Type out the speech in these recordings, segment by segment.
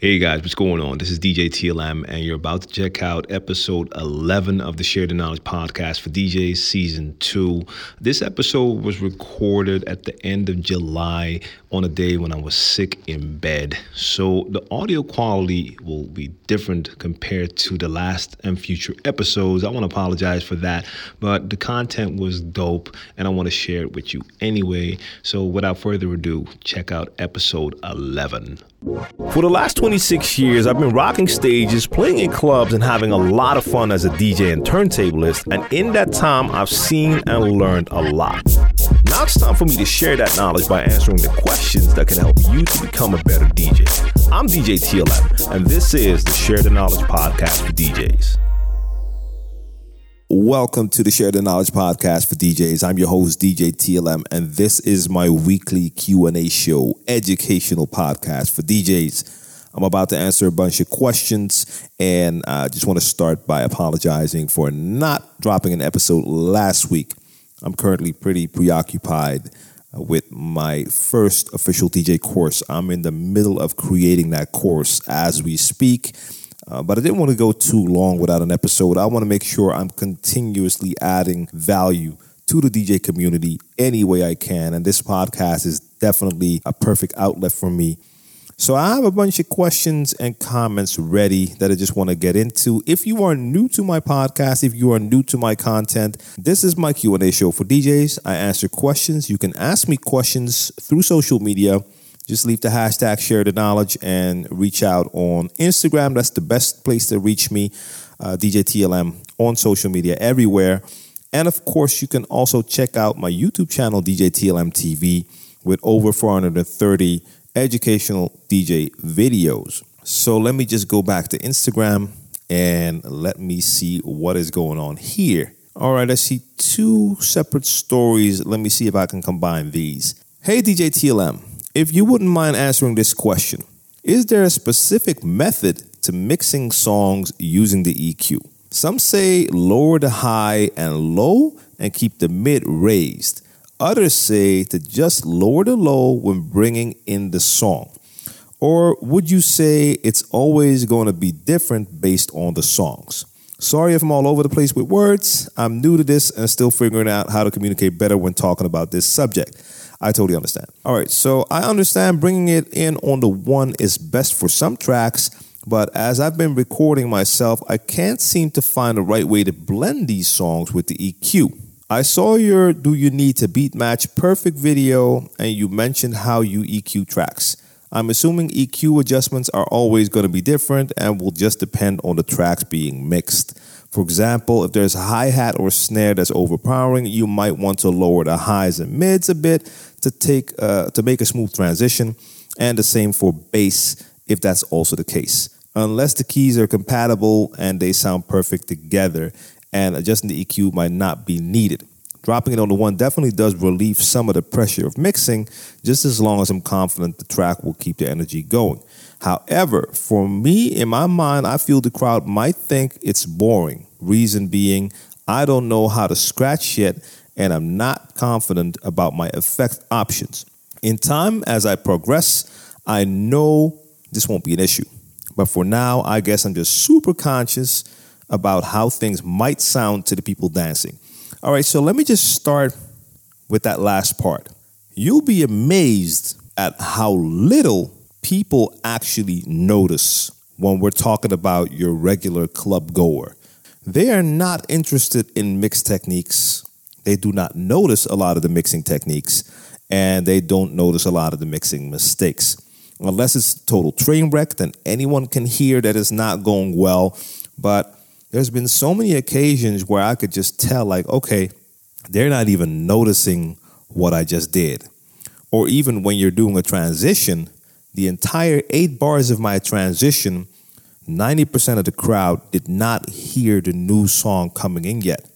Hey guys, what's going on? This is DJ TLM, and you're about to check out episode 11 of the Share the Knowledge podcast for DJs season 2. This episode was recorded at the end of July on a day when I was sick in bed. So the audio quality will be different compared to the last and future episodes. I want to apologize for that, but the content was dope and I want to share it with you anyway. So without further ado, check out episode 11. For the last 26 years, I've been rocking stages, playing in clubs, and having a lot of fun as a DJ and turntablist. And in that time, I've seen and learned a lot. Now it's time for me to share that knowledge by answering the questions that can help you to become a better DJ. I'm DJ TLM, and this is the Share the Knowledge podcast for DJs. Welcome to the Share the Knowledge podcast for DJs. I'm your host DJ TLM and this is my weekly Q&A show, educational podcast for DJs. I'm about to answer a bunch of questions and I just want to start by apologizing for not dropping an episode last week. I'm currently pretty preoccupied with my first official DJ course. I'm in the middle of creating that course as we speak uh, but I didn't want to go too long without an episode. I want to make sure I'm continuously adding value to the DJ community any way I can. And this podcast is definitely a perfect outlet for me. So I have a bunch of questions and comments ready that I just want to get into. If you are new to my podcast, if you are new to my content, this is my Q&A show for DJs. I answer questions. You can ask me questions through social media just leave the hashtag share the knowledge and reach out on Instagram. That's the best place to reach me, uh, DJ TLM, on social media everywhere. And of course, you can also check out my YouTube channel, DJ TLM TV, with over 430 educational DJ videos. So let me just go back to Instagram and let me see what is going on here. All right, I see two separate stories. Let me see if I can combine these. Hey, DJ TLM. If you wouldn't mind answering this question, is there a specific method to mixing songs using the EQ? Some say lower the high and low and keep the mid raised. Others say to just lower the low when bringing in the song. Or would you say it's always going to be different based on the songs? Sorry if I'm all over the place with words. I'm new to this and still figuring out how to communicate better when talking about this subject. I totally understand. All right, so I understand bringing it in on the one is best for some tracks, but as I've been recording myself, I can't seem to find the right way to blend these songs with the EQ. I saw your Do You Need to Beat Match Perfect video, and you mentioned how you EQ tracks. I'm assuming EQ adjustments are always going to be different and will just depend on the tracks being mixed. For example, if there's a hi hat or snare that's overpowering, you might want to lower the highs and mids a bit to take uh, to make a smooth transition, and the same for bass if that's also the case. Unless the keys are compatible and they sound perfect together, and adjusting the EQ might not be needed. Dropping it on the one definitely does relieve some of the pressure of mixing, just as long as I'm confident the track will keep the energy going. However, for me, in my mind, I feel the crowd might think it's boring. Reason being, I don't know how to scratch yet, and I'm not confident about my effect options. In time, as I progress, I know this won't be an issue. But for now, I guess I'm just super conscious about how things might sound to the people dancing. All right, so let me just start with that last part. You'll be amazed at how little people actually notice when we're talking about your regular club goer. They are not interested in mixed techniques. They do not notice a lot of the mixing techniques and they don't notice a lot of the mixing mistakes. Unless it's total train wreck, then anyone can hear that it's not going well. But there's been so many occasions where I could just tell, like, okay, they're not even noticing what I just did. Or even when you're doing a transition, the entire eight bars of my transition, 90% of the crowd did not hear the new song coming in yet.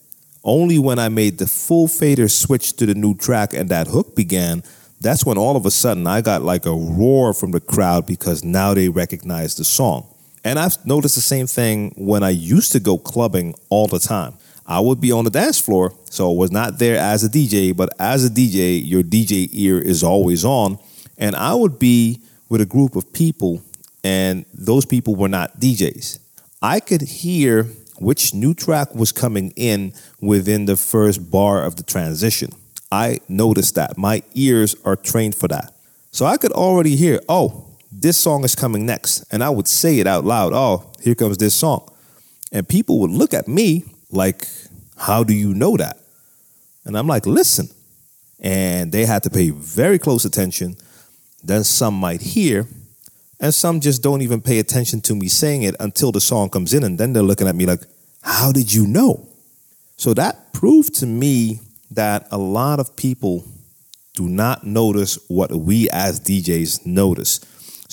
Only when I made the full fader switch to the new track and that hook began, that's when all of a sudden I got like a roar from the crowd because now they recognize the song. And I've noticed the same thing when I used to go clubbing all the time. I would be on the dance floor, so I was not there as a DJ, but as a DJ, your DJ ear is always on. And I would be with a group of people and those people were not DJs. I could hear which new track was coming in within the first bar of the transition. I noticed that. My ears are trained for that. So I could already hear, oh, this song is coming next. And I would say it out loud, oh, here comes this song. And people would look at me like, how do you know that? And I'm like, listen. And they had to pay very close attention. Then some might hear, and some just don't even pay attention to me saying it until the song comes in. And then they're looking at me like, how did you know? So that proved to me that a lot of people do not notice what we as DJs notice.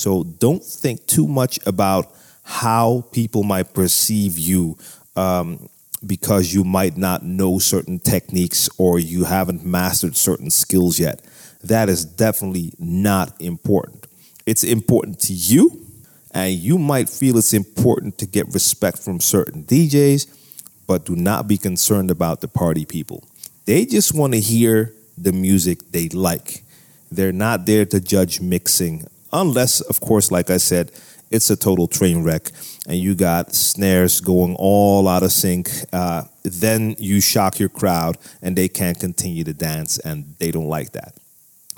So don't think too much about how people might perceive you um, because you might not know certain techniques or you haven't mastered certain skills yet. That is definitely not important. It's important to you, and you might feel it's important to get respect from certain DJs, but do not be concerned about the party people. They just want to hear the music they like. They're not there to judge mixing, unless, of course, like I said, it's a total train wreck and you got snares going all out of sync. Uh, then you shock your crowd and they can't continue to dance and they don't like that.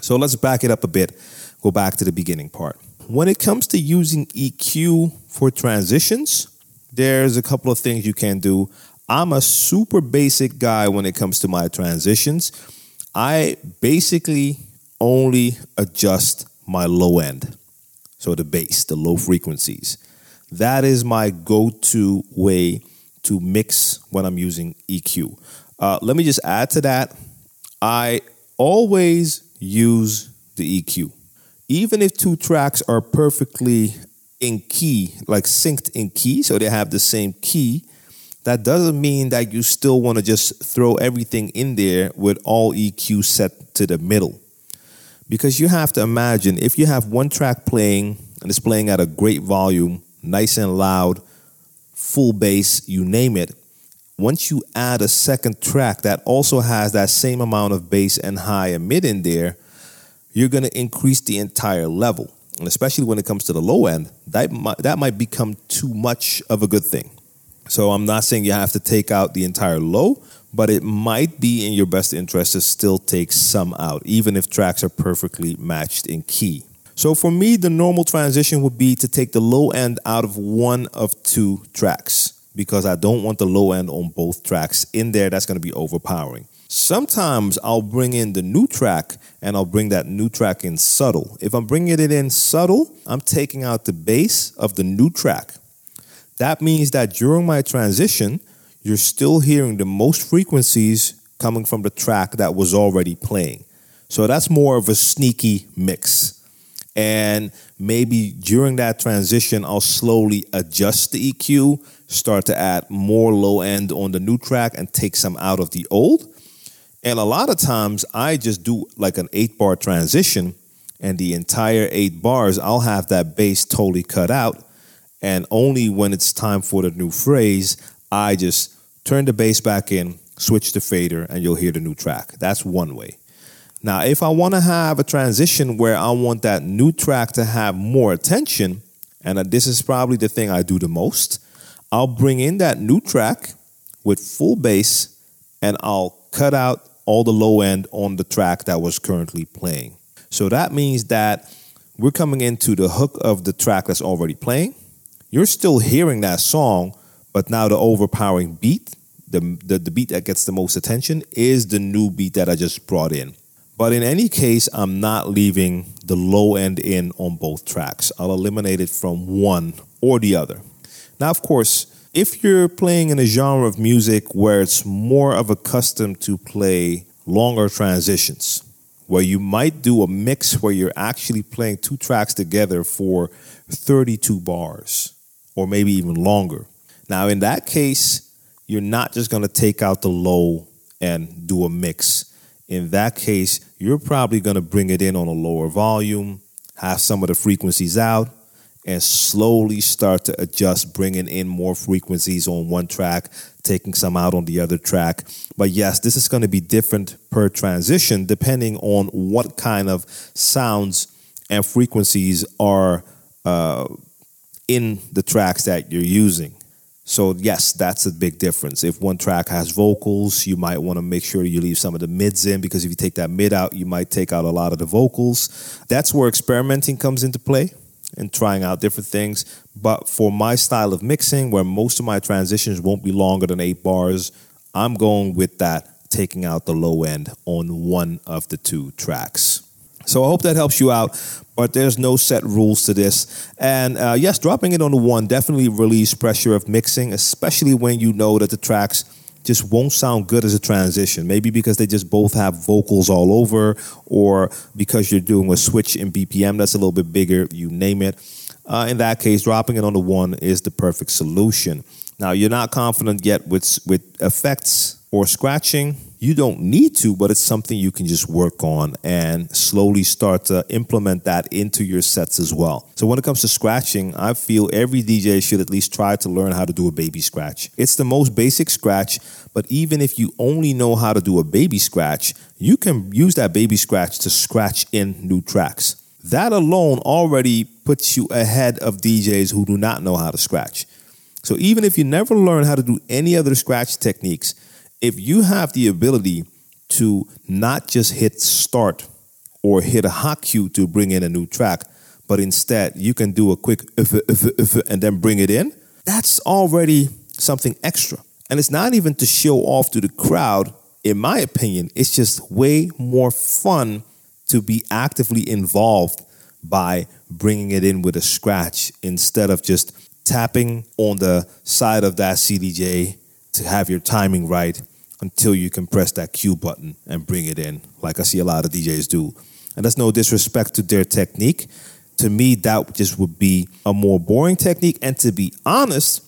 So let's back it up a bit, go back to the beginning part. When it comes to using EQ for transitions, there's a couple of things you can do. I'm a super basic guy when it comes to my transitions. I basically only adjust my low end. So the bass, the low frequencies. That is my go to way to mix when I'm using EQ. Uh, let me just add to that. I always use the EQ. Even if two tracks are perfectly in key, like synced in key, so they have the same key, that doesn't mean that you still want to just throw everything in there with all EQ set to the middle. Because you have to imagine if you have one track playing and it's playing at a great volume, nice and loud, full bass, you name it. Once you add a second track that also has that same amount of bass and high and mid in there, you're going to increase the entire level. And especially when it comes to the low end, that might, that might become too much of a good thing. So I'm not saying you have to take out the entire low, but it might be in your best interest to still take some out, even if tracks are perfectly matched in key. So for me, the normal transition would be to take the low end out of one of two tracks because I don't want the low end on both tracks in there. That's going to be overpowering. Sometimes I'll bring in the new track and I'll bring that new track in subtle. If I'm bringing it in subtle, I'm taking out the bass of the new track. That means that during my transition, you're still hearing the most frequencies coming from the track that was already playing. So that's more of a sneaky mix. And maybe during that transition, I'll slowly adjust the EQ, start to add more low end on the new track, and take some out of the old. And a lot of times, I just do like an eight bar transition, and the entire eight bars, I'll have that bass totally cut out. And only when it's time for the new phrase, I just turn the bass back in, switch the fader, and you'll hear the new track. That's one way. Now, if I want to have a transition where I want that new track to have more attention, and uh, this is probably the thing I do the most, I'll bring in that new track with full bass and I'll cut out all the low end on the track that was currently playing. So that means that we're coming into the hook of the track that's already playing. You're still hearing that song, but now the overpowering beat, the, the, the beat that gets the most attention, is the new beat that I just brought in. But in any case, I'm not leaving the low end in on both tracks. I'll eliminate it from one or the other. Now, of course, if you're playing in a genre of music where it's more of a custom to play longer transitions, where you might do a mix where you're actually playing two tracks together for 32 bars or maybe even longer. Now, in that case, you're not just going to take out the low and do a mix in that case, you're probably going to bring it in on a lower volume, have some of the frequencies out, and slowly start to adjust, bringing in more frequencies on one track, taking some out on the other track. But yes, this is going to be different per transition depending on what kind of sounds and frequencies are uh, in the tracks that you're using. So, yes, that's a big difference. If one track has vocals, you might want to make sure you leave some of the mids in because if you take that mid out, you might take out a lot of the vocals. That's where experimenting comes into play and trying out different things. But for my style of mixing, where most of my transitions won't be longer than eight bars, I'm going with that, taking out the low end on one of the two tracks. So I hope that helps you out. But there's no set rules to this. And uh, yes, dropping it on the one definitely relieves pressure of mixing, especially when you know that the tracks just won't sound good as a transition. Maybe because they just both have vocals all over, or because you're doing a switch in BPM that's a little bit bigger, you name it. Uh, in that case, dropping it on the one is the perfect solution. Now, you're not confident yet with, with effects or scratching you don't need to, but it's something you can just work on and slowly start to implement that into your sets as well. So when it comes to scratching, I feel every DJ should at least try to learn how to do a baby scratch. It's the most basic scratch, but even if you only know how to do a baby scratch, you can use that baby scratch to scratch in new tracks. That alone already puts you ahead of DJs who do not know how to scratch. So even if you never learn how to do any other scratch techniques, if you have the ability to not just hit start or hit a hot cue to bring in a new track, but instead you can do a quick and then bring it in, that's already something extra. And it's not even to show off to the crowd, in my opinion, it's just way more fun to be actively involved by bringing it in with a scratch instead of just tapping on the side of that CDJ to have your timing right until you can press that cue button and bring it in, like I see a lot of DJs do. And that's no disrespect to their technique. To me, that just would be a more boring technique. And to be honest,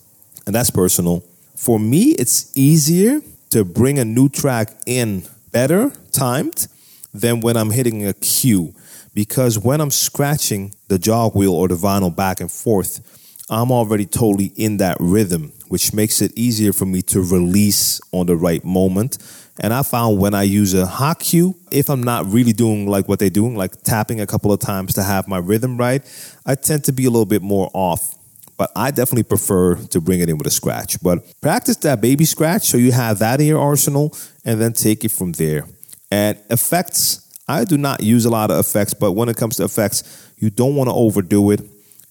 and that's personal, for me, it's easier to bring a new track in better timed than when I'm hitting a cue. Because when I'm scratching the jog wheel or the vinyl back and forth, I'm already totally in that rhythm which makes it easier for me to release on the right moment. And I found when I use a hot cue, if I'm not really doing like what they're doing, like tapping a couple of times to have my rhythm right, I tend to be a little bit more off. But I definitely prefer to bring it in with a scratch. But practice that baby scratch so you have that in your arsenal and then take it from there. And effects, I do not use a lot of effects, but when it comes to effects, you don't want to overdo it.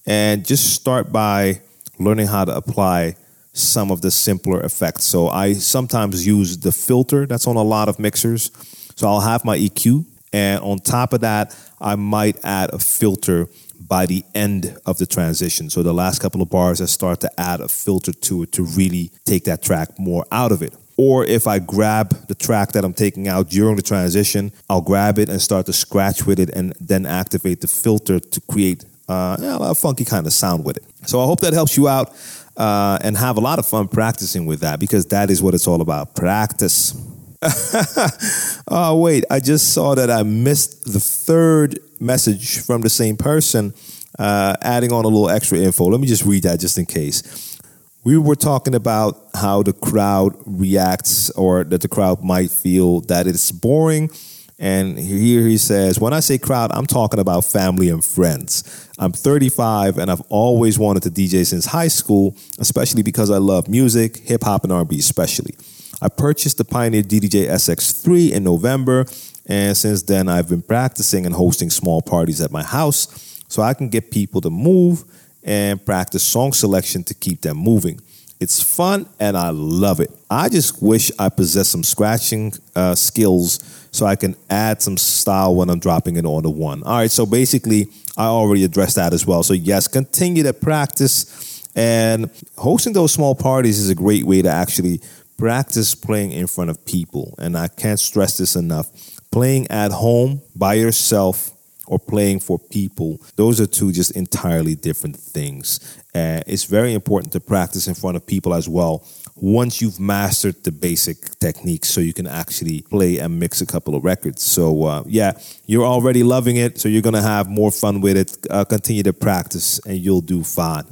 And just start by learning how to apply some of the simpler effects. So I sometimes use the filter that's on a lot of mixers. So I'll have my EQ, and on top of that, I might add a filter by the end of the transition. So the last couple of bars, I start to add a filter to it to really take that track more out of it. Or if I grab the track that I'm taking out during the transition, I'll grab it and start to scratch with it and then activate the filter to create uh, a funky kind of sound with it. So I hope that helps you out uh, and have a lot of fun practicing with that because that is what it's all about practice. oh, wait, I just saw that I missed the third message from the same person, uh, adding on a little extra info. Let me just read that just in case. We were talking about how the crowd reacts or that the crowd might feel that it's boring and here he says, when I say crowd, I'm talking about family and friends. I'm 35 and I've always wanted to DJ since high school, especially because I love music, hip hop and R&B especially. I purchased the Pioneer DDJ SX3 in November, and since then I've been practicing and hosting small parties at my house so I can get people to move and practice song selection to keep them moving. It's fun and I love it. I just wish I possessed some scratching uh, skills so I can add some style when I'm dropping it on the one. All right, so basically, I already addressed that as well. So, yes, continue to practice. And hosting those small parties is a great way to actually practice playing in front of people. And I can't stress this enough. Playing at home by yourself or playing for people, those are two just entirely different things. And it's very important to practice in front of people as well once you've mastered the basic techniques so you can actually play and mix a couple of records. So, uh, yeah, you're already loving it, so you're going to have more fun with it. Uh, continue to practice and you'll do fine.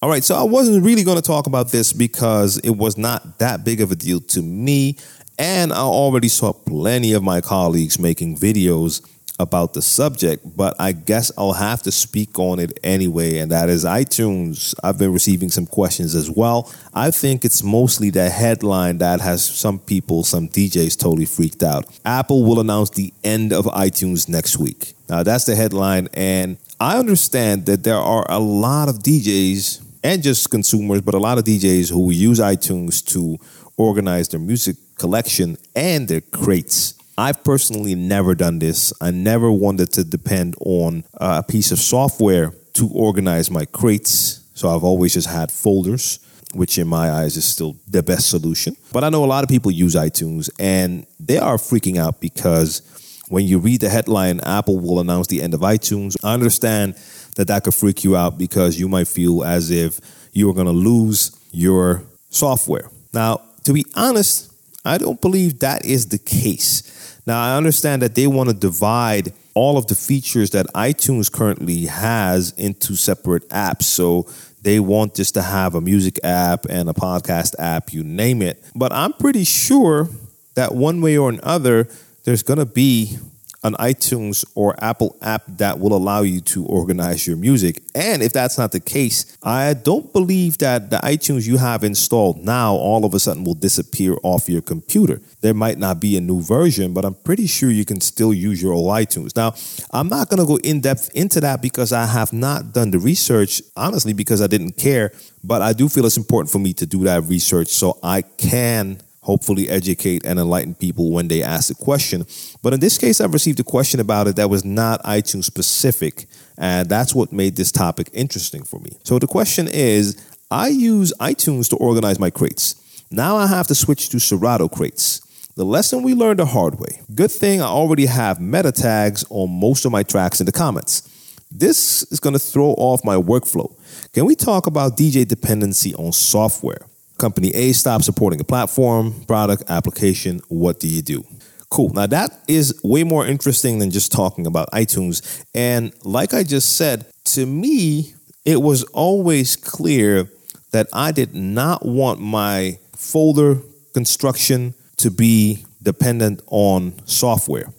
All right, so I wasn't really going to talk about this because it was not that big of a deal to me. And I already saw plenty of my colleagues making videos about the subject, but I guess I'll have to speak on it anyway, and that is iTunes. I've been receiving some questions as well. I think it's mostly the headline that has some people, some DJs totally freaked out. Apple will announce the end of iTunes next week. Now, that's the headline, and I understand that there are a lot of DJs and just consumers, but a lot of DJs who use iTunes to organize their music collection and their crates. I've personally never done this. I never wanted to depend on a piece of software to organize my crates. So I've always just had folders, which in my eyes is still the best solution. But I know a lot of people use iTunes and they are freaking out because when you read the headline, Apple will announce the end of iTunes. I understand that that could freak you out because you might feel as if you are going to lose your software. Now, to be honest, I don't believe that is the case. Now, I understand that they want to divide all of the features that iTunes currently has into separate apps. So they want just to have a music app and a podcast app, you name it. But I'm pretty sure that one way or another, there's going to be an iTunes or Apple app that will allow you to organize your music. And if that's not the case, I don't believe that the iTunes you have installed now all of a sudden will disappear off your computer. There might not be a new version, but I'm pretty sure you can still use your old iTunes. Now, I'm not going to go in depth into that because I have not done the research, honestly, because I didn't care. But I do feel it's important for me to do that research so I can hopefully educate and enlighten people when they ask a question. But in this case, I've received a question about it that was not iTunes specific, and that's what made this topic interesting for me. So the question is I use iTunes to organize my crates. Now I have to switch to Serato crates. The lesson we learned the hard way. Good thing I already have meta tags on most of my tracks in the comments. This is going to throw off my workflow. Can we talk about DJ dependency on software? Company A stops supporting a platform, product, application. What do you do? Cool. Now that is way more interesting than just talking about iTunes. And like I just said, to me, it was always clear that I did not want my folder construction to be dependent on software.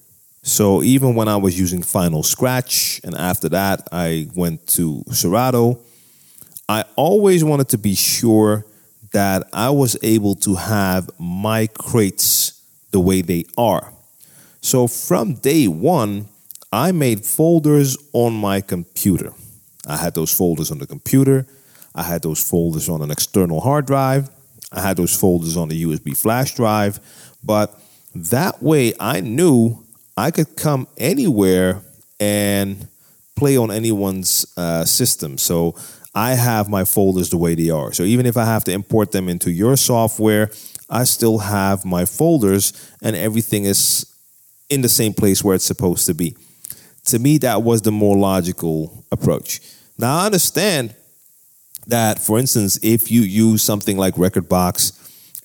So even when I was using Final Scratch, and after that I went to Serato, I always wanted to be sure that I was able to have my crates the way they are. So from day one, I made folders on my computer. I had those folders on the computer. I had those folders on an external hard drive. I had those folders on the USB flash drive. But that way I knew I could come anywhere and play on anyone's uh, system. So I have my folders the way they are. So even if I have to import them into your software, I still have my folders and everything is in the same place where it's supposed to be. To me, that was the more logical approach. Now, I understand that, for instance, if you use something like Rekordbox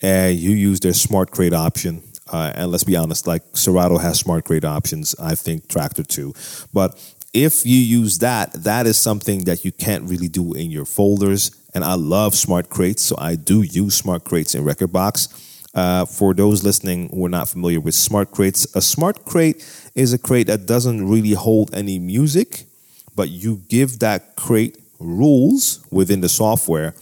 and you use their smart crate option, uh, and let's be honest, like Serato has smart crate options, I think Traktor too. But if you use that, that is something that you can't really do in your folders. And I love smart crates, so I do use smart crates in Rekordbox. Uh, for those listening who are not familiar with smart crates, a smart crate is a crate that doesn't really hold any music, but you give that crate rules within the software,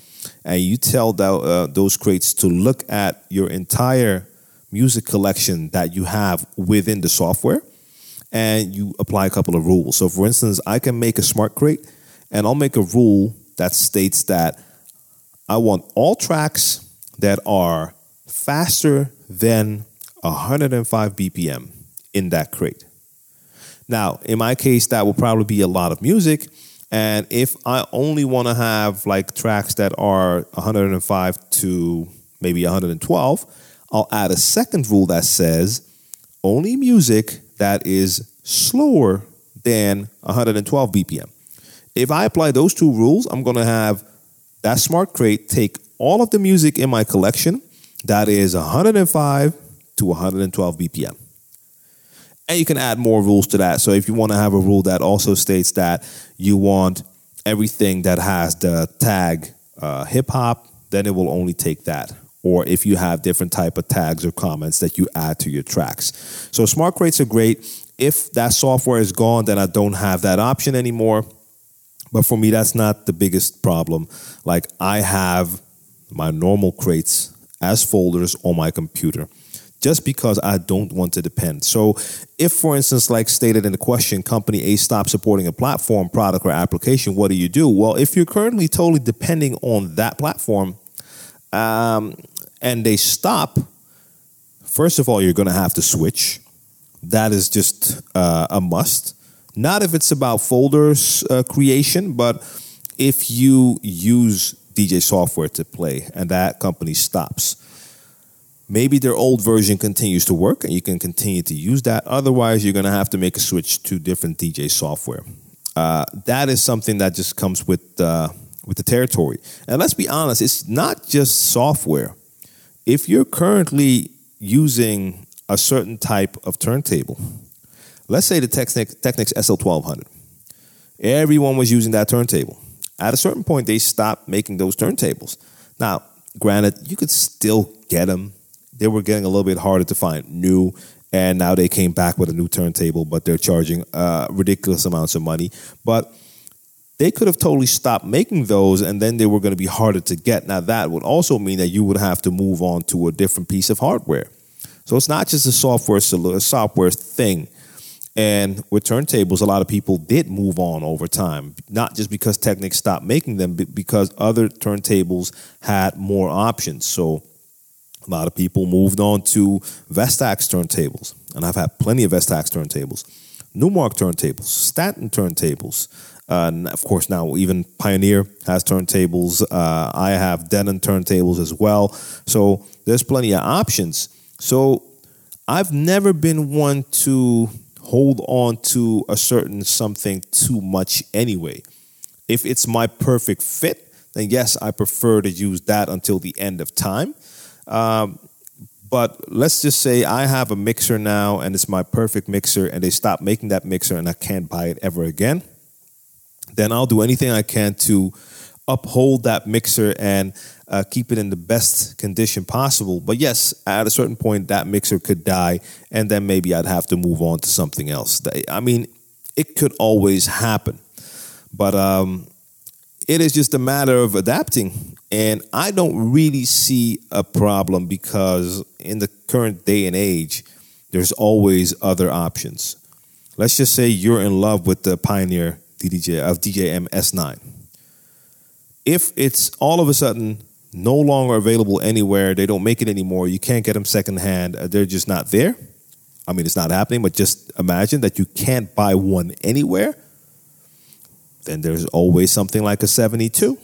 and you tell the, uh, those crates to look at your entire music collection that you have within the software and you apply a couple of rules. So, for instance, I can make a smart crate and I'll make a rule that states that I want all tracks that are faster than 105 BPM in that crate. Now, in my case, that will probably be a lot of music. And if I only want to have like tracks that are 105 to maybe 112, I'll add a second rule that says only music that is slower than 112 BPM. If I apply those two rules, I'm going to have that smart crate take all of the music in my collection that is 105 to 112 BPM. And you can add more rules to that. So if you want to have a rule that also states that you want everything that has the tag uh, hip hop, then it will only take that or if you have different type of tags or comments that you add to your tracks. So smart crates are great. If that software is gone, then I don't have that option anymore. But for me, that's not the biggest problem. Like I have my normal crates as folders on my computer just because I don't want to depend. So, if, for instance, like stated in the question, company A stops supporting a platform, product, or application, what do you do? Well, if you're currently totally depending on that platform um, and they stop, first of all, you're going to have to switch. That is just uh, a must. Not if it's about folders uh, creation, but if you use DJ software to play and that company stops maybe their old version continues to work and you can continue to use that. Otherwise, you're going to have to make a switch to different DJ software. Uh, that is something that just comes with uh, with the territory. And let's be honest, it's not just software. If you're currently using a certain type of turntable, let's say the Technics, Technics SL1200, everyone was using that turntable. At a certain point, they stopped making those turntables. Now, granted, you could still get them they were getting a little bit harder to find new and now they came back with a new turntable but they're charging uh, ridiculous amounts of money but they could have totally stopped making those and then they were going to be harder to get now that would also mean that you would have to move on to a different piece of hardware so it's not just a software a software thing and with turntables, a lot of people did move on over time, not just because Technics stopped making them, but because other turntables had more options. So a lot of people moved on to Vestax turntables, and I've had plenty of Vestax turntables, Numark turntables, Stanton turntables. And of course, now even Pioneer has turntables. Uh, I have Denon turntables as well. So there's plenty of options. So I've never been one to hold on to a certain something too much anyway. If it's my perfect fit, then yes, I prefer to use that until the end of time. Um, but let's just say I have a mixer now and it's my perfect mixer and they stop making that mixer and I can't buy it ever again. Then I'll do anything I can to uphold that mixer and uh, keep it in the best condition possible. But yes, at a certain point, that mixer could die, and then maybe I'd have to move on to something else. I mean, it could always happen. But um, it is just a matter of adapting. And I don't really see a problem because in the current day and age, there's always other options. Let's just say you're in love with the Pioneer DDJ of DJM S9. If it's all of a sudden no longer available anywhere, they don't make it anymore, you can't get them secondhand, uh, they're just not there. I mean, it's not happening, but just imagine that you can't buy one anywhere then there's always something like a 72.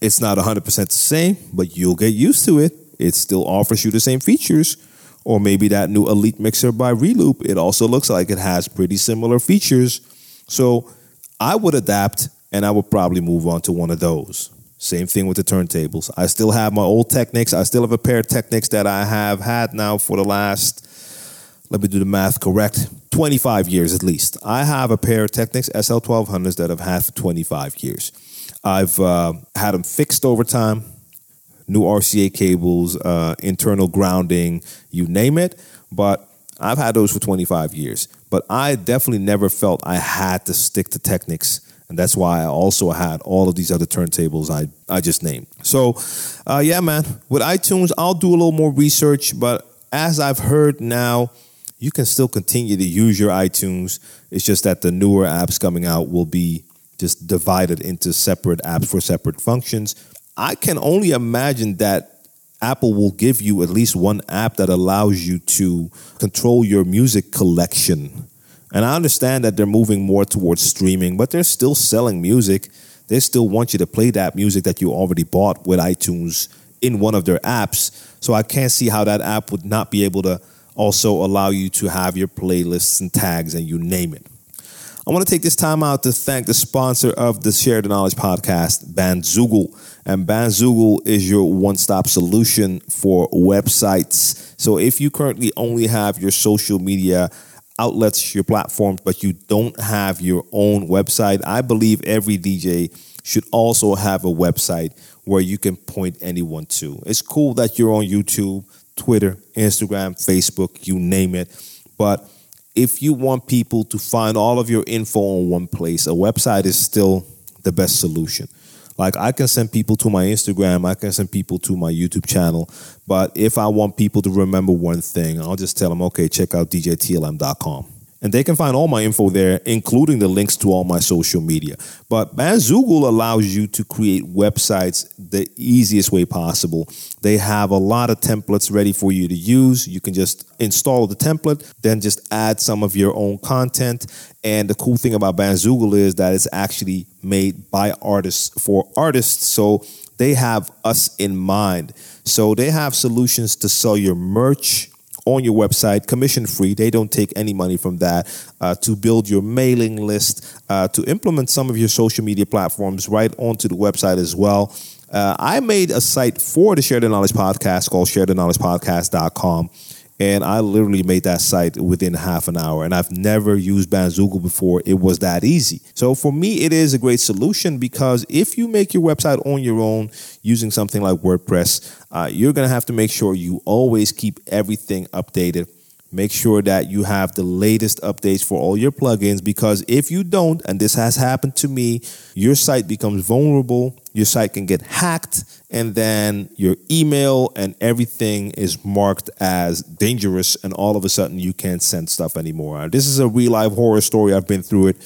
It's not 100% the same, but you'll get used to it. It still offers you the same features. Or maybe that new Elite mixer by Reloop, it also looks like it has pretty similar features. So I would adapt and I would probably move on to one of those. Same thing with the turntables. I still have my old Technics. I still have a pair of Technics that I have had now for the last let me do the math correct 25 years at least i have a pair of technics sl1200s that i've had for 25 years i've uh, had them fixed over time new rca cables uh, internal grounding you name it but i've had those for 25 years but i definitely never felt i had to stick to technics and that's why I also had all of these other turntables I, I just named. So, uh, yeah, man, with iTunes, I'll do a little more research, but as I've heard now, you can still continue to use your iTunes. It's just that the newer apps coming out will be just divided into separate apps for separate functions. I can only imagine that Apple will give you at least one app that allows you to control your music collection. And I understand that they're moving more towards streaming, but they're still selling music. They still want you to play that music that you already bought with iTunes in one of their apps. So I can't see how that app would not be able to also allow you to have your playlists and tags and you name it. I want to take this time out to thank the sponsor of the Share the Knowledge podcast, Bandzoogle. And Bandzoogle is your one stop solution for websites. So if you currently only have your social media outlets, your platforms, but you don't have your own website, I believe every DJ should also have a website where you can point anyone to. It's cool that you're on YouTube Twitter, Instagram, Facebook, you name it. But if you want people to find all of your info on one place, a website is still the best solution. Like I can send people to my Instagram, I can send people to my YouTube channel, but if I want people to remember one thing, I'll just tell them, okay, check out djtlm.com. And they can find all my info there, including the links to all my social media. But Bandzoogle allows you to create websites the easiest way possible. They have a lot of templates ready for you to use. You can just install the template, then just add some of your own content. And the cool thing about Bandzoogle is that it's actually made by artists for artists. So they have us in mind. So they have solutions to sell your merch on your website, commission free. They don't take any money from that. Uh, to build your mailing list, uh, to implement some of your social media platforms right onto the website as well. Uh, I made a site for the Share the Knowledge podcast called sharetheknowledgepodcast.com. And I literally made that site within half an hour. And I've never used Bandzoogle before. It was that easy. So for me, it is a great solution because if you make your website on your own using something like WordPress, uh, you're going to have to make sure you always keep everything updated Make sure that you have the latest updates for all your plugins because if you don't, and this has happened to me, your site becomes vulnerable, your site can get hacked, and then your email and everything is marked as dangerous, and all of a sudden you can't send stuff anymore. This is a real life horror story. I've been through it.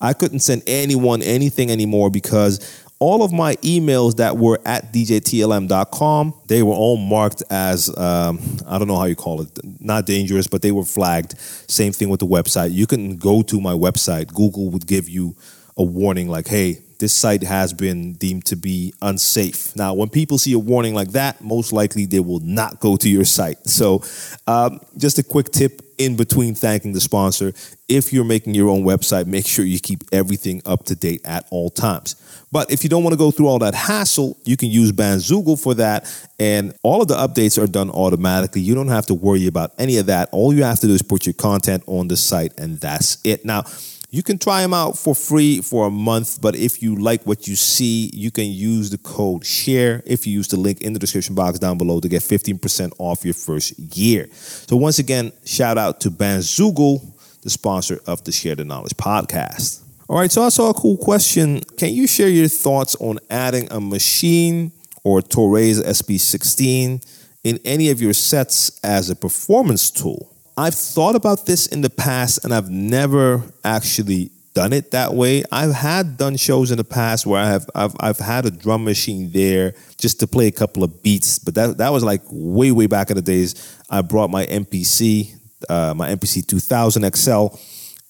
I couldn't send anyone anything anymore because all of my emails that were at djtlm.com, they were all marked as, um, I don't know how you call it, not dangerous, but they were flagged. Same thing with the website. You can go to my website. Google would give you a warning like, hey, this site has been deemed to be unsafe. Now, when people see a warning like that, most likely they will not go to your site. So, um, just a quick tip in between thanking the sponsor if you're making your own website, make sure you keep everything up to date at all times. But if you don't want to go through all that hassle, you can use Bandzoogle for that. And all of the updates are done automatically. You don't have to worry about any of that. All you have to do is put your content on the site, and that's it. Now, you can try them out for free for a month, but if you like what you see, you can use the code SHARE if you use the link in the description box down below to get 15% off your first year. So, once again, shout out to Bandzoogle, the sponsor of the Share the Knowledge podcast. All right, so I saw a cool question. Can you share your thoughts on adding a Maschine or Toraiz SP16 in any of your sets as a performance tool? I've thought about this in the past and I've never actually done it that way. I've had done shows in the past where I have I've I've had a drum machine there just to play a couple of beats, but that that was like way way back in the days. I brought my MPC, uh, my MPC 2000 XL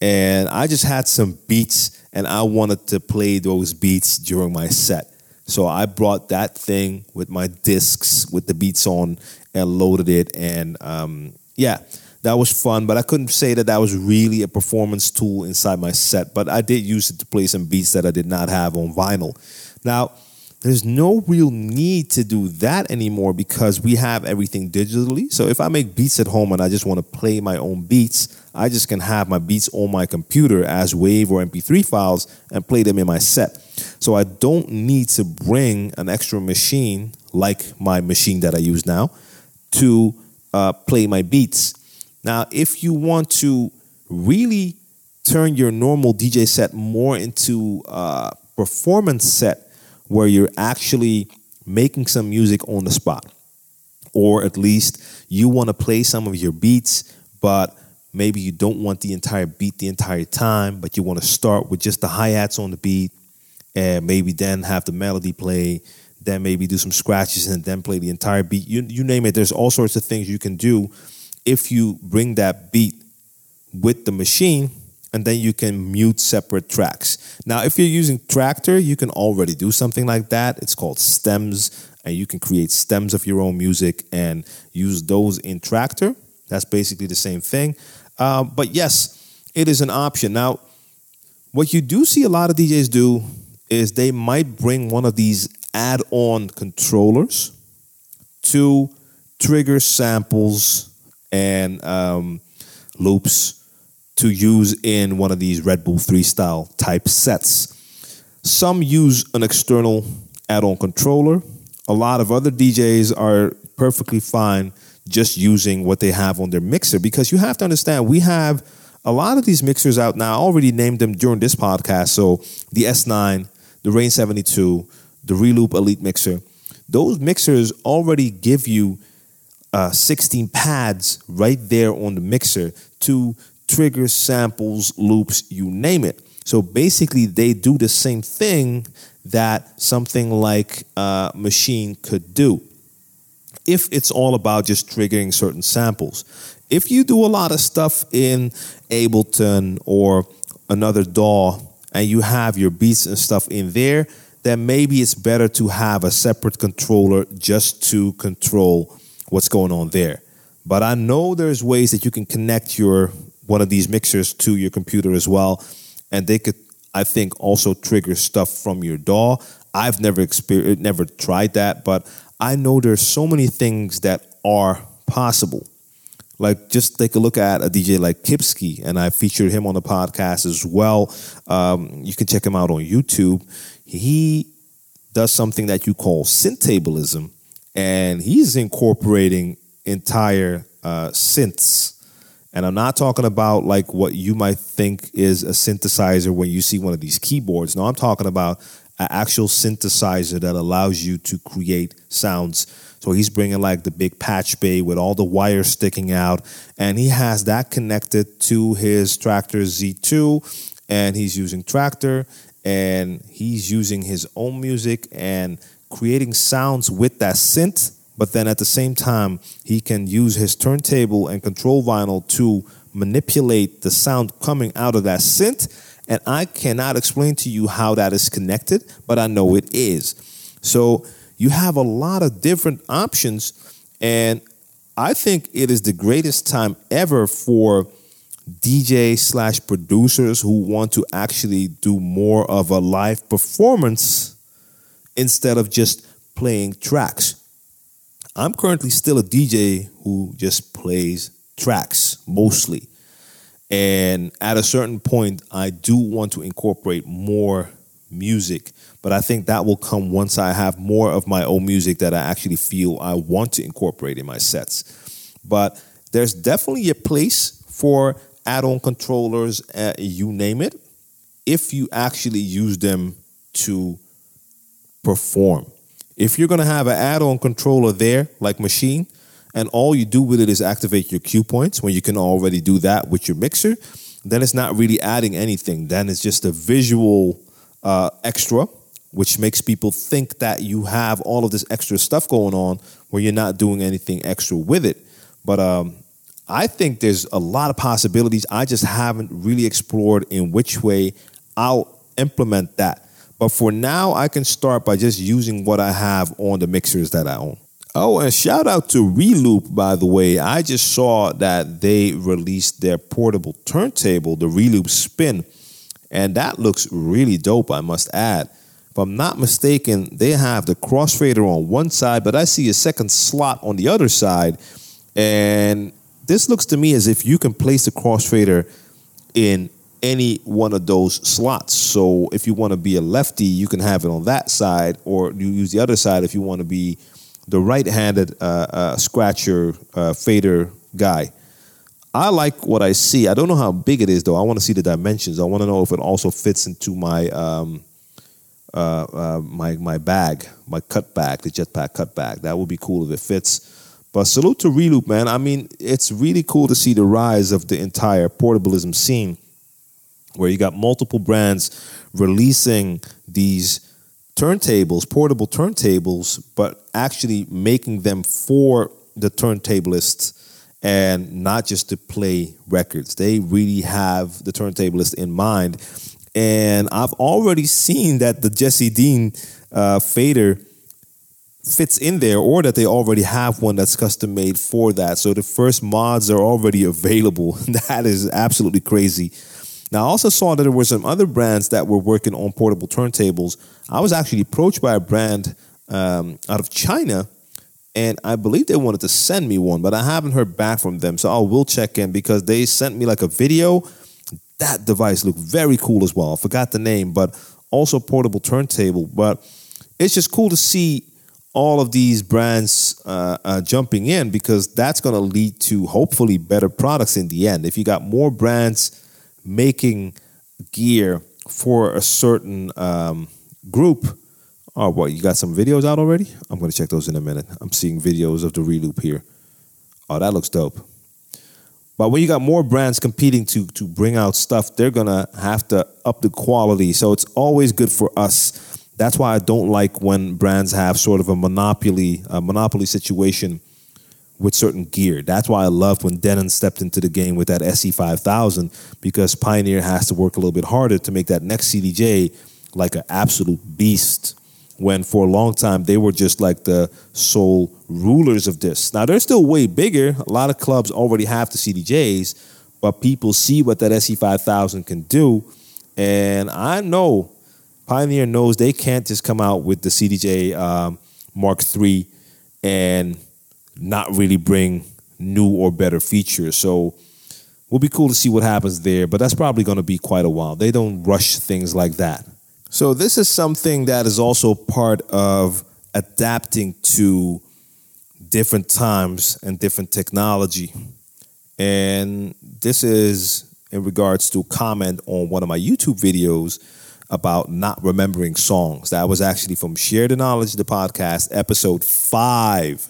and I just had some beats and I wanted to play those beats during my set. So I brought that thing with my discs with the beats on and loaded it. And um, yeah, that was fun. But I couldn't say that that was really a performance tool inside my set. But I did use it to play some beats that I did not have on vinyl. Now, there's no real need to do that anymore because we have everything digitally. So if I make beats at home and I just want to play my own beats, I just can have my beats on my computer as WAV or MP3 files and play them in my set. So I don't need to bring an extra machine like my machine that I use now to uh, play my beats. Now, if you want to really turn your normal DJ set more into a performance set, where you're actually making some music on the spot. Or at least you want to play some of your beats, but maybe you don't want the entire beat the entire time, but you want to start with just the hi hats on the beat and maybe then have the melody play, then maybe do some scratches and then play the entire beat. You, you name it, there's all sorts of things you can do if you bring that beat with the machine and then you can mute separate tracks. Now, if you're using Traktor, you can already do something like that. It's called stems, and you can create stems of your own music and use those in Traktor. That's basically the same thing. Uh, but yes, it is an option. Now, what you do see a lot of DJs do is they might bring one of these add on controllers to trigger samples and um, loops to use in one of these Red Bull 3Style type sets. Some use an external add on controller. A lot of other DJs are perfectly fine just using what they have on their mixer because you have to understand we have a lot of these mixers out now, I already named them during this podcast. So the S9, the Rane 72, the Reloop Elite Mixer, those mixers already give you uh, 16 pads right there on the mixer to trigger samples, loops, you name it. So basically, they do the same thing that something like a Maschine could do. If it's all about just triggering certain samples. If you do a lot of stuff in Ableton or another DAW and you have your beats and stuff in there, then maybe it's better to have a separate controller just to control what's going on there. But I know there's ways that you can connect your one of these mixers to your computer as well, and they could, I think, also trigger stuff from your DAW. I've never experienced, never tried that, but I know there's so many things that are possible. Like just take a look at a DJ like Kypski, and I featured him on the podcast as well. Um, you can check him out on YouTube. He does something that you call synthtablism, and he's incorporating entire uh, synths. And I'm not talking about like what you might think is a synthesizer when you see one of these keyboards. No, I'm talking about an actual synthesizer that allows you to create sounds. So he's bringing like the big patch bay with all the wires sticking out, and he has that connected to his Traktor Z2, and he's using Traktor, and he's using his own music and creating sounds with that synth, but then at the same time, he can use his turntable and control vinyl to manipulate the sound coming out of that synth. And I cannot explain to you how that is connected, but I know it is. So you have a lot of different options. And I think it is the greatest time ever for DJ slash producers who want to actually do more of a live performance instead of just playing tracks. I'm currently still a DJ who just plays tracks mostly. And at a certain point, I do want to incorporate more music, but I think that will come once I have more of my own music that I actually feel I want to incorporate in my sets. But there's definitely a place for add on controllers, uh, you name it, if you actually use them to perform. If you're going to have an add on controller there, like Maschine, and all you do with it is activate your cue points when you can already do that with your mixer, then it's not really adding anything. Then it's just a visual uh, extra, which makes people think that you have all of this extra stuff going on where you're not doing anything extra with it. But um, I think there's a lot of possibilities. I just haven't really explored in which way I'll implement that. But for now, I can start by just using what I have on the mixers that I own. Oh, and shout out to Reloop, by the way. I just saw that they released their portable turntable, the Reloop Spin, and that looks really dope, I must add. If I'm not mistaken, they have the crossfader on one side, but I see a second slot on the other side. And this looks to me as if you can place the crossfader in any one of those slots. So if you want to be a lefty, you can have it on that side, or you use the other side if you want to be the right-handed uh, uh, scratcher uh, fader guy. I like what I see. I don't know how big it is though. I want to see the dimensions. I want to know if it also fits into my um, uh, uh, my my bag, my cut bag, the jetpack cut bag. That would be cool if it fits. But salute to Reloop, man. I mean, it's really cool to see the rise of the entire portablism scene where you got multiple brands releasing these turntables, portable turntables, but actually making them for the turntablists and not just to play records. They really have the turntablist in mind. And I've already seen that the Jesse Dean uh, fader fits in there or that they already have one that's custom made for that. So the first mods are already available. that is absolutely crazy. Now, I also saw that there were some other brands that were working on portable turntables. I was actually approached by a brand um, out of China, and I believe they wanted to send me one, but I haven't heard back from them. So I will check in because they sent me like a video. That device looked very cool as well. I forgot the name, but also portable turntable. But it's just cool to see all of these brands uh, uh, jumping in because that's going to lead to hopefully better products in the end. If you got more brands making gear for a certain um, group, oh, what, you got some videos out already? I'm going to check those in a minute. I'm seeing videos of the reloop here. Oh, that looks dope. But when you got more brands competing to to bring out stuff, they're gonna have to up the quality. So it's always good for us that's why I don't like when brands have sort of a monopoly, a monopoly situation with certain gear. That's why I loved when Denon stepped into the game with that SC5000 because Pioneer has to work a little bit harder to make that next CDJ like an absolute beast. When for a long time they were just like the sole rulers of this. Now they're still way bigger. A lot of clubs already have the CDJs, but people see what that SC5000 can do. And I know Pioneer knows they can't just come out with the CDJ um, Mark III and not really bring new or better features. So we'll be cool to see what happens there, but that's probably going to be quite a while. They don't rush things like that. So this is something that is also part of adapting to different times and different technology. And this is in regards to a comment on one of my YouTube videos about not remembering songs. That was actually from Share the Knowledge, the podcast, episode five.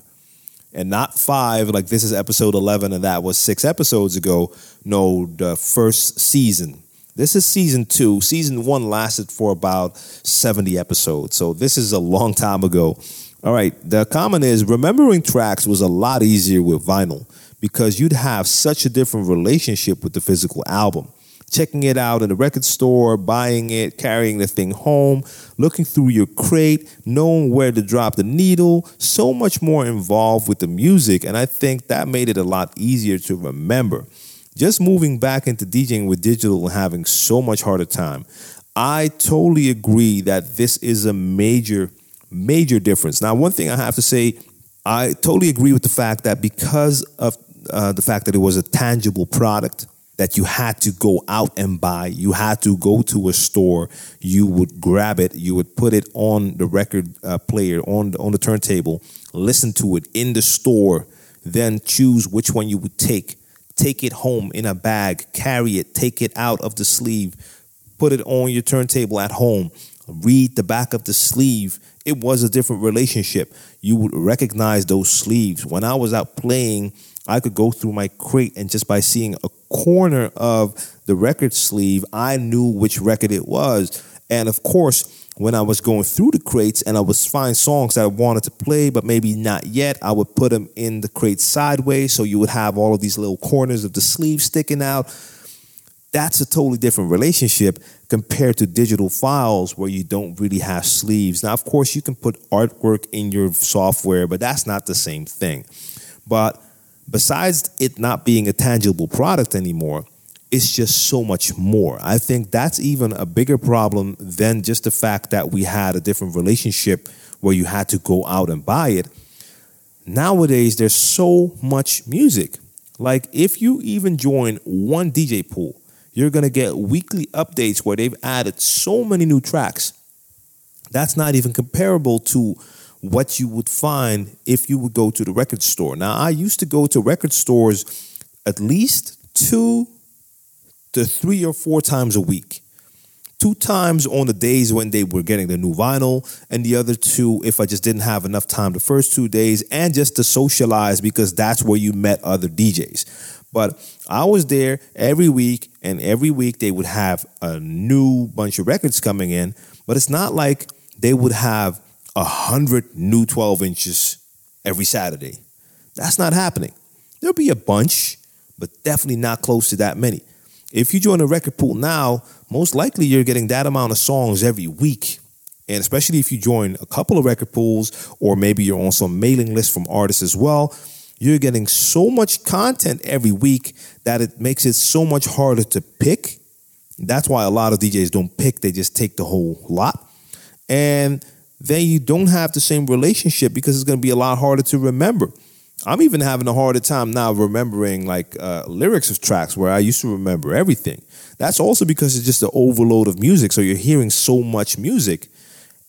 And not five, like this is episode 11, and that was six episodes ago. No, the first season. This is season two. Season one lasted for about 70 episodes. So this is a long time ago. All right. The comment is remembering tracks was a lot easier with vinyl because you'd have such a different relationship with the physical album checking it out in the record store, buying it, carrying the thing home, looking through your crate, knowing where to drop the needle, so much more involved with the music. And I think that made it a lot easier to remember. Just moving back into DJing with digital and having so much harder time. I totally agree that this is a major, major difference. Now, one thing I have to say, I totally agree with the fact that because of uh, the fact that it was a tangible product, that you had to go out and buy. You had to go to a store. You would grab it. You would put it on the record uh, player on on the turntable. Listen to it in the store. Then choose which one you would take. Take it home in a bag. Carry it. Take it out of the sleeve. Put it on your turntable at home. Read the back of the sleeve. It was a different relationship. You would recognize those sleeves. When I was out playing I could go through my crate and just by seeing a corner of the record sleeve, I knew which record it was. And of course, when I was going through the crates and I was find songs that I wanted to play, but maybe not yet, I would put them in the crate sideways. So you would have all of these little corners of the sleeve sticking out. That's a totally different relationship compared to digital files where you don't really have sleeves. Now, of course, you can put artwork in your software, but that's not the same thing. But besides it not being a tangible product anymore, it's just so much more. I think that's even a bigger problem than just the fact that we had a different relationship where you had to go out and buy it. Nowadays, there's so much music. Like, if you even join one DJ pool, you're gonna get weekly updates where they've added so many new tracks. That's not even comparable to what you would find if you would go to the record store. Now, I used to go to record stores at least two to three or four times a week. Two times on the days when they were getting the new vinyl, and the other two if I just didn't have enough time the first two days, and just to socialize because that's where you met other DJs. But I was there every week, and every week they would have a new bunch of records coming in. But it's not like they would have a hundred new 12 inches every Saturday. That's not happening. There'll be a bunch, but definitely not close to that many. If you join a record pool now, most likely you're getting that amount of songs every week. And especially if you join a couple of record pools, or maybe you're on some mailing list from artists as well, you're getting so much content every week that it makes it so much harder to pick. That's why a lot of DJs don't pick, they just take the whole lot. And then you don't have the same relationship because it's going to be a lot harder to remember. I'm even having a harder time now remembering like uh, lyrics of tracks where I used to remember everything. That's also because it's just an overload of music. So you're hearing so much music.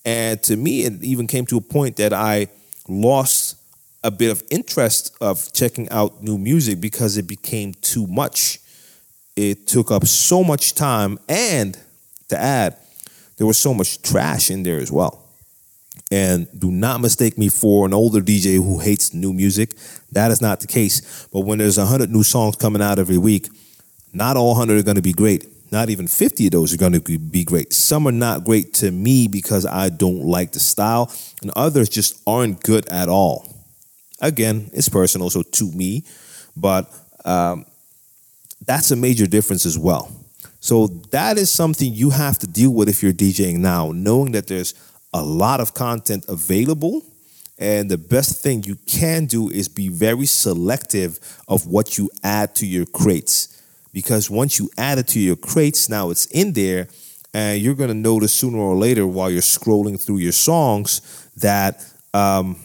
And to me, it even came to a point that I lost a bit of interest of checking out new music because it became too much. It took up so much time, and to add, there was so much trash in there as well. And do not mistake me for an older DJ who hates new music. That is not the case. But when there's 100 new songs coming out every week, not all 100 are going to be great. Not even 50 of those are going to be great. Some are not great to me because I don't like the style, and others just aren't good at all. Again, it's personal, so to me, but um, that's a major difference as well. So that is something you have to deal with if you're DJing now, knowing that there's a lot of content available. And the best thing you can do is be very selective of what you add to your crates because once you add it to your crates, now it's in there, and you're to notice sooner or later while you're scrolling through your songs that, um,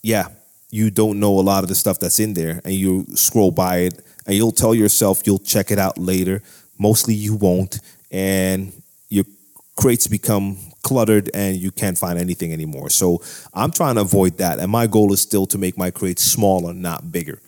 yeah, you don't know a lot of the stuff that's in there, and you scroll by it, and you'll tell yourself you'll check it out later. Mostly you won't, and your crates become cluttered and you can't find anything anymore. So I'm trying to avoid that, and my goal is still to make my crates smaller, not bigger.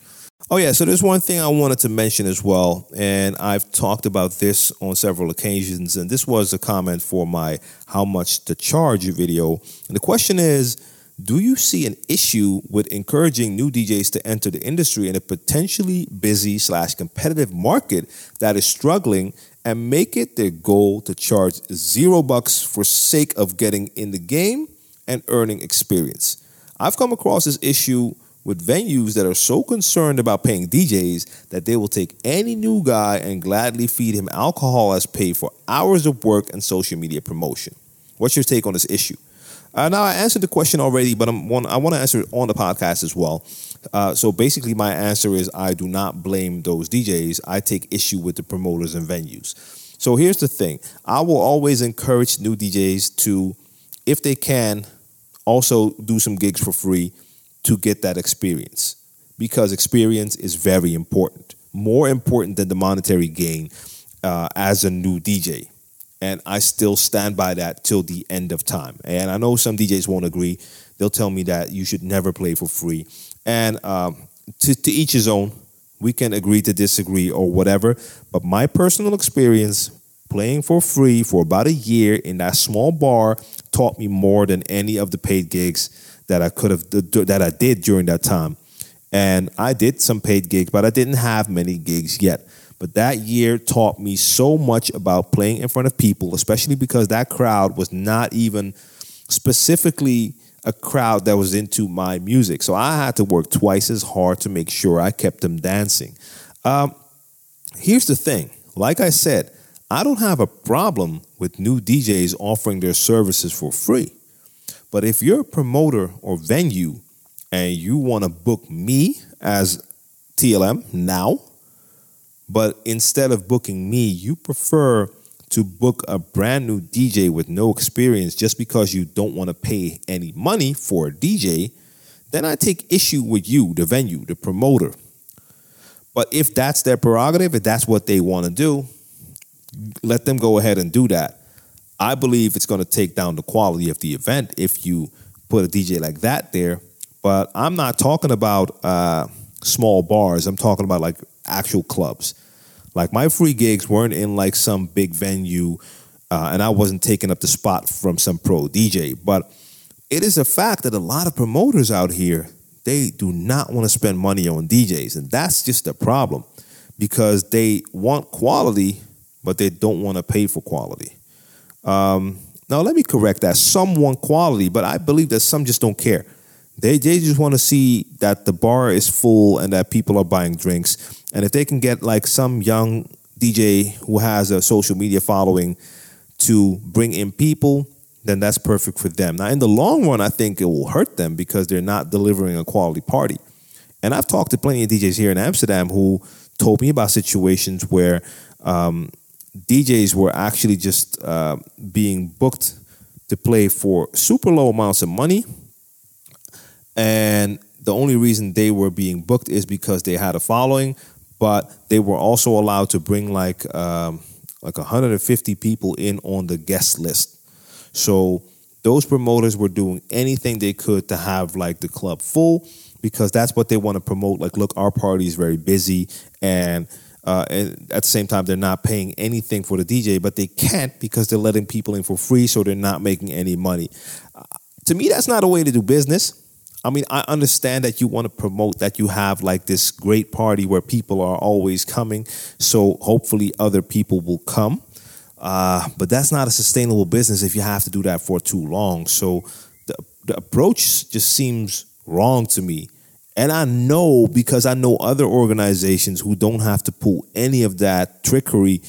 Oh, yeah. So there's one thing I wanted to mention as well. And I've talked about this on several occasions. And this was a comment for my How Much to Charge video. And the question is Do you see an issue with encouraging new DJs to enter the industry in a potentially busy slash competitive market that is struggling and make it their goal to charge zero bucks for sake of getting in the game and earning experience? I've come across this issue with venues that are so concerned about paying DJs that they will take any new guy and gladly feed him alcohol as pay for hours of work and social media promotion. What's your take on this issue? Uh, now, I answered the question already, but I'm one, I want to answer it on the podcast as well. Uh, so basically, my answer is I do not blame those DJs. I take issue with the promoters and venues. So here's the thing I will always encourage new DJs to, if they can, also do some gigs for free to get that experience because experience is very important, more important than the monetary gain uh, as a new DJ. And I still stand by that till the end of time. And I know some DJs won't agree. They'll tell me that you should never play for free. And um, to, to each his own. We can agree to disagree or whatever. But my personal experience playing for free for about a year in that small bar taught me more than any of the paid gigs that I could have that I did during that time. And I did some paid gigs, but I didn't have many gigs yet. But that year taught me so much about playing in front of people, especially because that crowd was not even specifically a crowd that was into my music. So I had to work twice as hard to make sure I kept them dancing. Um, here's the thing like I said, I don't have a problem with new DJs offering their services for free. But if you're a promoter or venue and you want to book me as TLM now, but instead of booking me, you prefer to book a brand new DJ with no experience just because you don't want to pay any money for a DJ, then I take issue with you, the venue, the promoter. But if that's their prerogative, if that's what they want to do, let them go ahead and do that. I believe it's going to take down the quality of the event if you put a DJ like that there. But I'm not talking about uh, small bars. I'm talking about like actual clubs. Like my free gigs weren't in like some big venue, uh, and I wasn't taking up the spot from some pro DJ. But it is a fact that a lot of promoters out here they do not want to spend money on DJs, and that's just a problem because they want quality, but they don't want to pay for quality. Um, now, let me correct that. Some want quality, but I believe that some just don't care. They, they just want to see that the bar is full and that people are buying drinks. And if they can get like some young DJ who has a social media following to bring in people, then that's perfect for them. Now, in the long run, I think it will hurt them because they're not delivering a quality party. And I've talked to plenty of DJs here in Amsterdam who told me about situations where um, DJs were actually just uh, being booked to play for super low amounts of money. And the only reason they were being booked is because they had a following, but they were also allowed to bring like um, like 150 people in on the guest list. So those promoters were doing anything they could to have like the club full because that's what they want to promote. Like, look, our party is very busy, and, uh, and at the same time, they're not paying anything for the DJ, but they can't because they're letting people in for free, so they're not making any money. Uh, to me, that's not a way to do business. I mean, I understand that you want to promote that you have like this great party where people are always coming, so hopefully other people will come. Uh, but that's not a sustainable business if you have to do that for too long. So the, the approach just seems wrong to me. And I know because I know other organizations who don't have to pull any of that trickery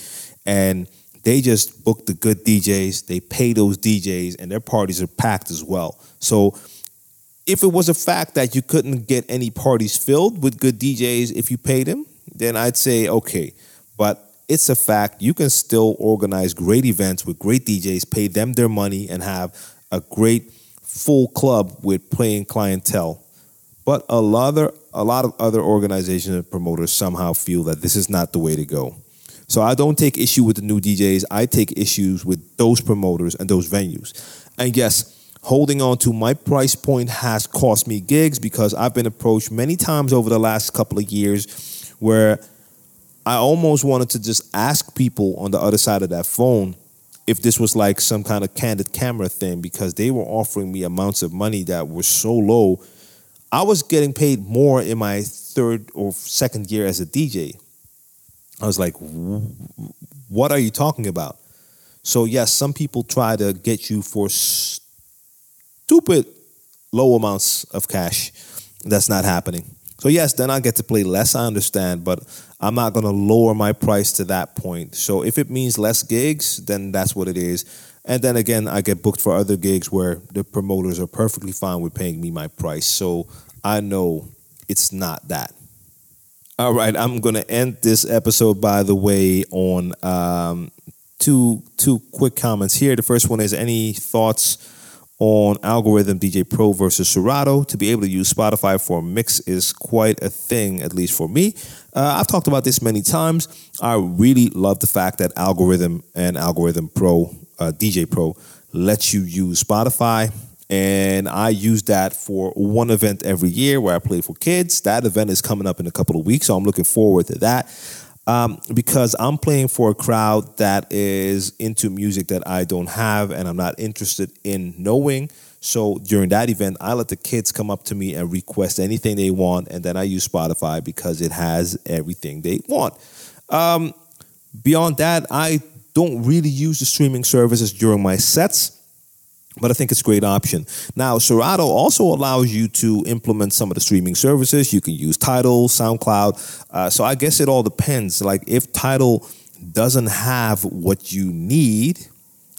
and they just book the good DJs, they pay those DJs, and their parties are packed as well. So if it was a fact that you couldn't get any parties filled with good DJs if you paid them, then I'd say okay. But it's a fact you can still organize great events with great DJs, pay them their money, and have a great full club with playing clientele but a lot of a lot of other organizations and promoters somehow feel that this is not the way to go. So I don't take issue with the new DJs. I take issues with those promoters and those venues. And yes, holding on to my price point has cost me gigs because I've been approached many times over the last couple of years where I almost wanted to just ask people on the other side of that phone if this was like some kind of candid camera thing because they were offering me amounts of money that were so low I was getting paid more in my third or second year as a DJ. I was like, what are you talking about? So, yes, some people try to get you for stupid low amounts of cash. That's not happening. So, yes, then I get to play less, I understand, but I'm not going to lower my price to that point. So, if it means less gigs, then that's what it is. And then again, I get booked for other gigs where the promoters are perfectly fine with paying me my price. So I know it's not that. All right, I'm going to end this episode, by the way, on um, two two quick comments here. The first one is any thoughts on Algoriddim DJ Pro versus Serato. To be able to use Spotify for a mix is quite a thing, at least for me. Uh, I've talked about this many times. I really love the fact that Algoriddim and Algoriddim Pro, uh, DJ Pro, lets you use Spotify and I use that for one event every year where I play for kids. That event is coming up in a couple of weeks, so I'm looking forward to that. Um, because I'm playing for a crowd that is into music that I don't have and I'm not interested in knowing. So during that event, I let the kids come up to me and request anything they want, and then I use Spotify because it has everything they want. Um, beyond that, I don't really use the streaming services during my sets but I think it's a great option. Now, Serato also allows you to implement some of the streaming services. You can use Tidal, SoundCloud. Uh, so I guess it all depends. Like if Tidal doesn't have what you need,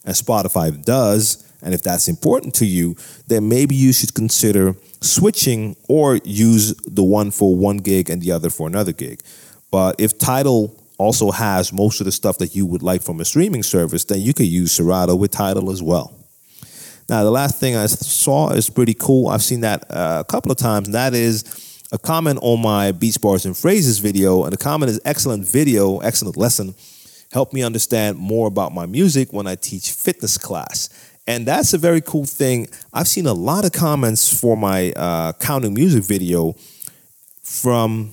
and Spotify does, and if that's important to you, then maybe you should consider switching or use the one for one gig and the other for another gig. But if Tidal also has most of the stuff that you would like from a streaming service, then you could use Serato with Tidal as well. Now, the last thing I saw is pretty cool. I've seen that uh, a couple of times, and that is a comment on my Beats, Bars, and Phrases video. And the comment is excellent video, excellent lesson. Help me understand more about my music when I teach fitness class. And that's a very cool thing. I've seen a lot of comments for my uh, counting music video from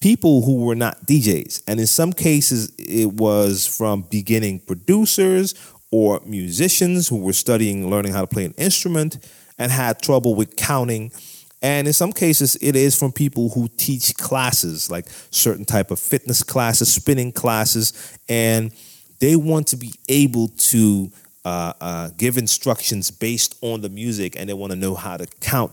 people who were not DJs. And in some cases, it was from beginning producers or musicians who were studying, learning how to play an instrument and had trouble with counting. And in some cases, it is from people who teach classes, like certain type of fitness classes, spinning classes, and they want to be able to uh, uh, give instructions based on the music, and they want to know how to count.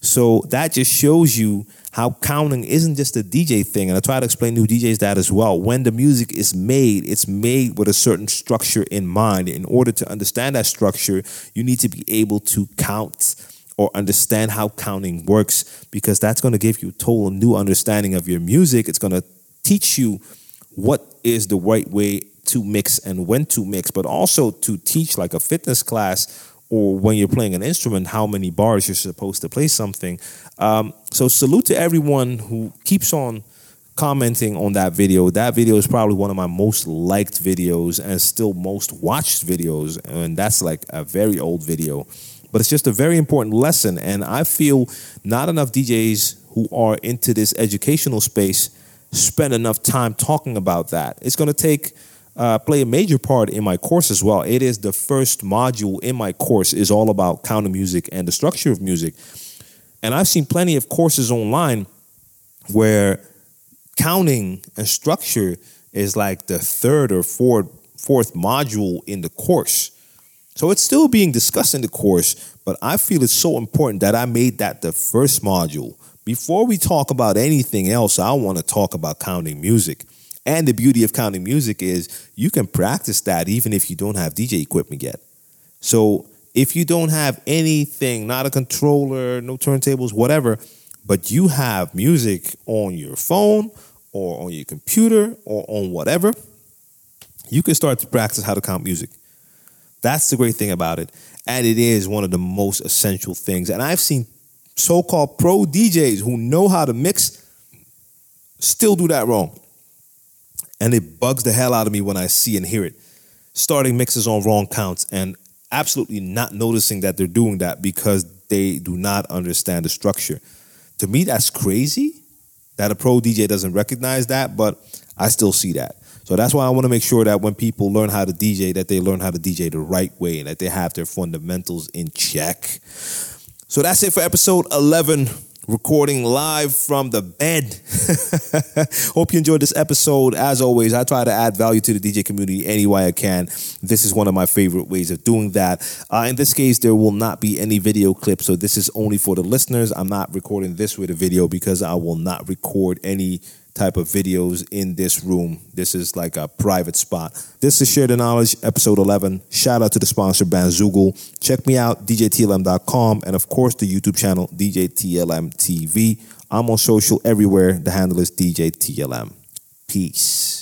So that just shows you how counting isn't just a DJ thing. And I try to explain to DJs that as well. When the music is made, it's made with a certain structure in mind. In order to understand that structure, you need to be able to count or understand how counting works because that's going to give you a total new understanding of your music. It's going to teach you what is the right way to mix and when to mix, but also to teach like a fitness class or when you're playing an instrument, how many bars you're supposed to play something. Um, so salute to everyone who keeps on commenting on that video. That video is probably one of my most liked videos and still most watched videos. And that's like a very old video. But it's just a very important lesson. And I feel not enough DJs who are into this educational space spend enough time talking about that. It's going to take uh, play a major part in my course as well. It is the first module in my course is all about counter music and the structure of music. And I've seen plenty of courses online where counting and structure is like the third or fourth fourth module in the course. So it's still being discussed in the course, but I feel it's so important that I made that the first module. Before we talk about anything else, I want to talk about counting music. And the beauty of counting music is you can practice that even if you don't have DJ equipment yet. So if you don't have anything, not a controller, no turntables, whatever, but you have music on your phone or on your computer or on whatever, you can start to practice how to count music. That's the great thing about it. And it is one of the most essential things. And I've seen so called pro DJs who know how to mix still do that wrong. And it bugs the hell out of me when I see and hear it. Starting mixes on wrong counts and absolutely not noticing that they're doing that because they do not understand the structure. To me, that's crazy that a pro DJ doesn't recognize that, but I still see that. So that's why I want to make sure that when people learn how to DJ, that they learn how to DJ the right way and that they have their fundamentals in check. So that's it for episode 11 recording live from the bed. Hope you enjoyed this episode. As always, I try to add value to the DJ community any way I can. This is one of my favorite ways of doing that. Uh, in this case, there will not be any video clips, so this is only for the listeners. I'm not recording this with a video because I will not record any type of videos in this room. This is like a private spot. This is Share the Knowledge, episode 11. Shout out to the sponsor, Bandzoogle. Check me out, djtlm.com, and of course, the YouTube channel, DJTLM TV. I'm on social everywhere. The handle is DJTLM. Peace.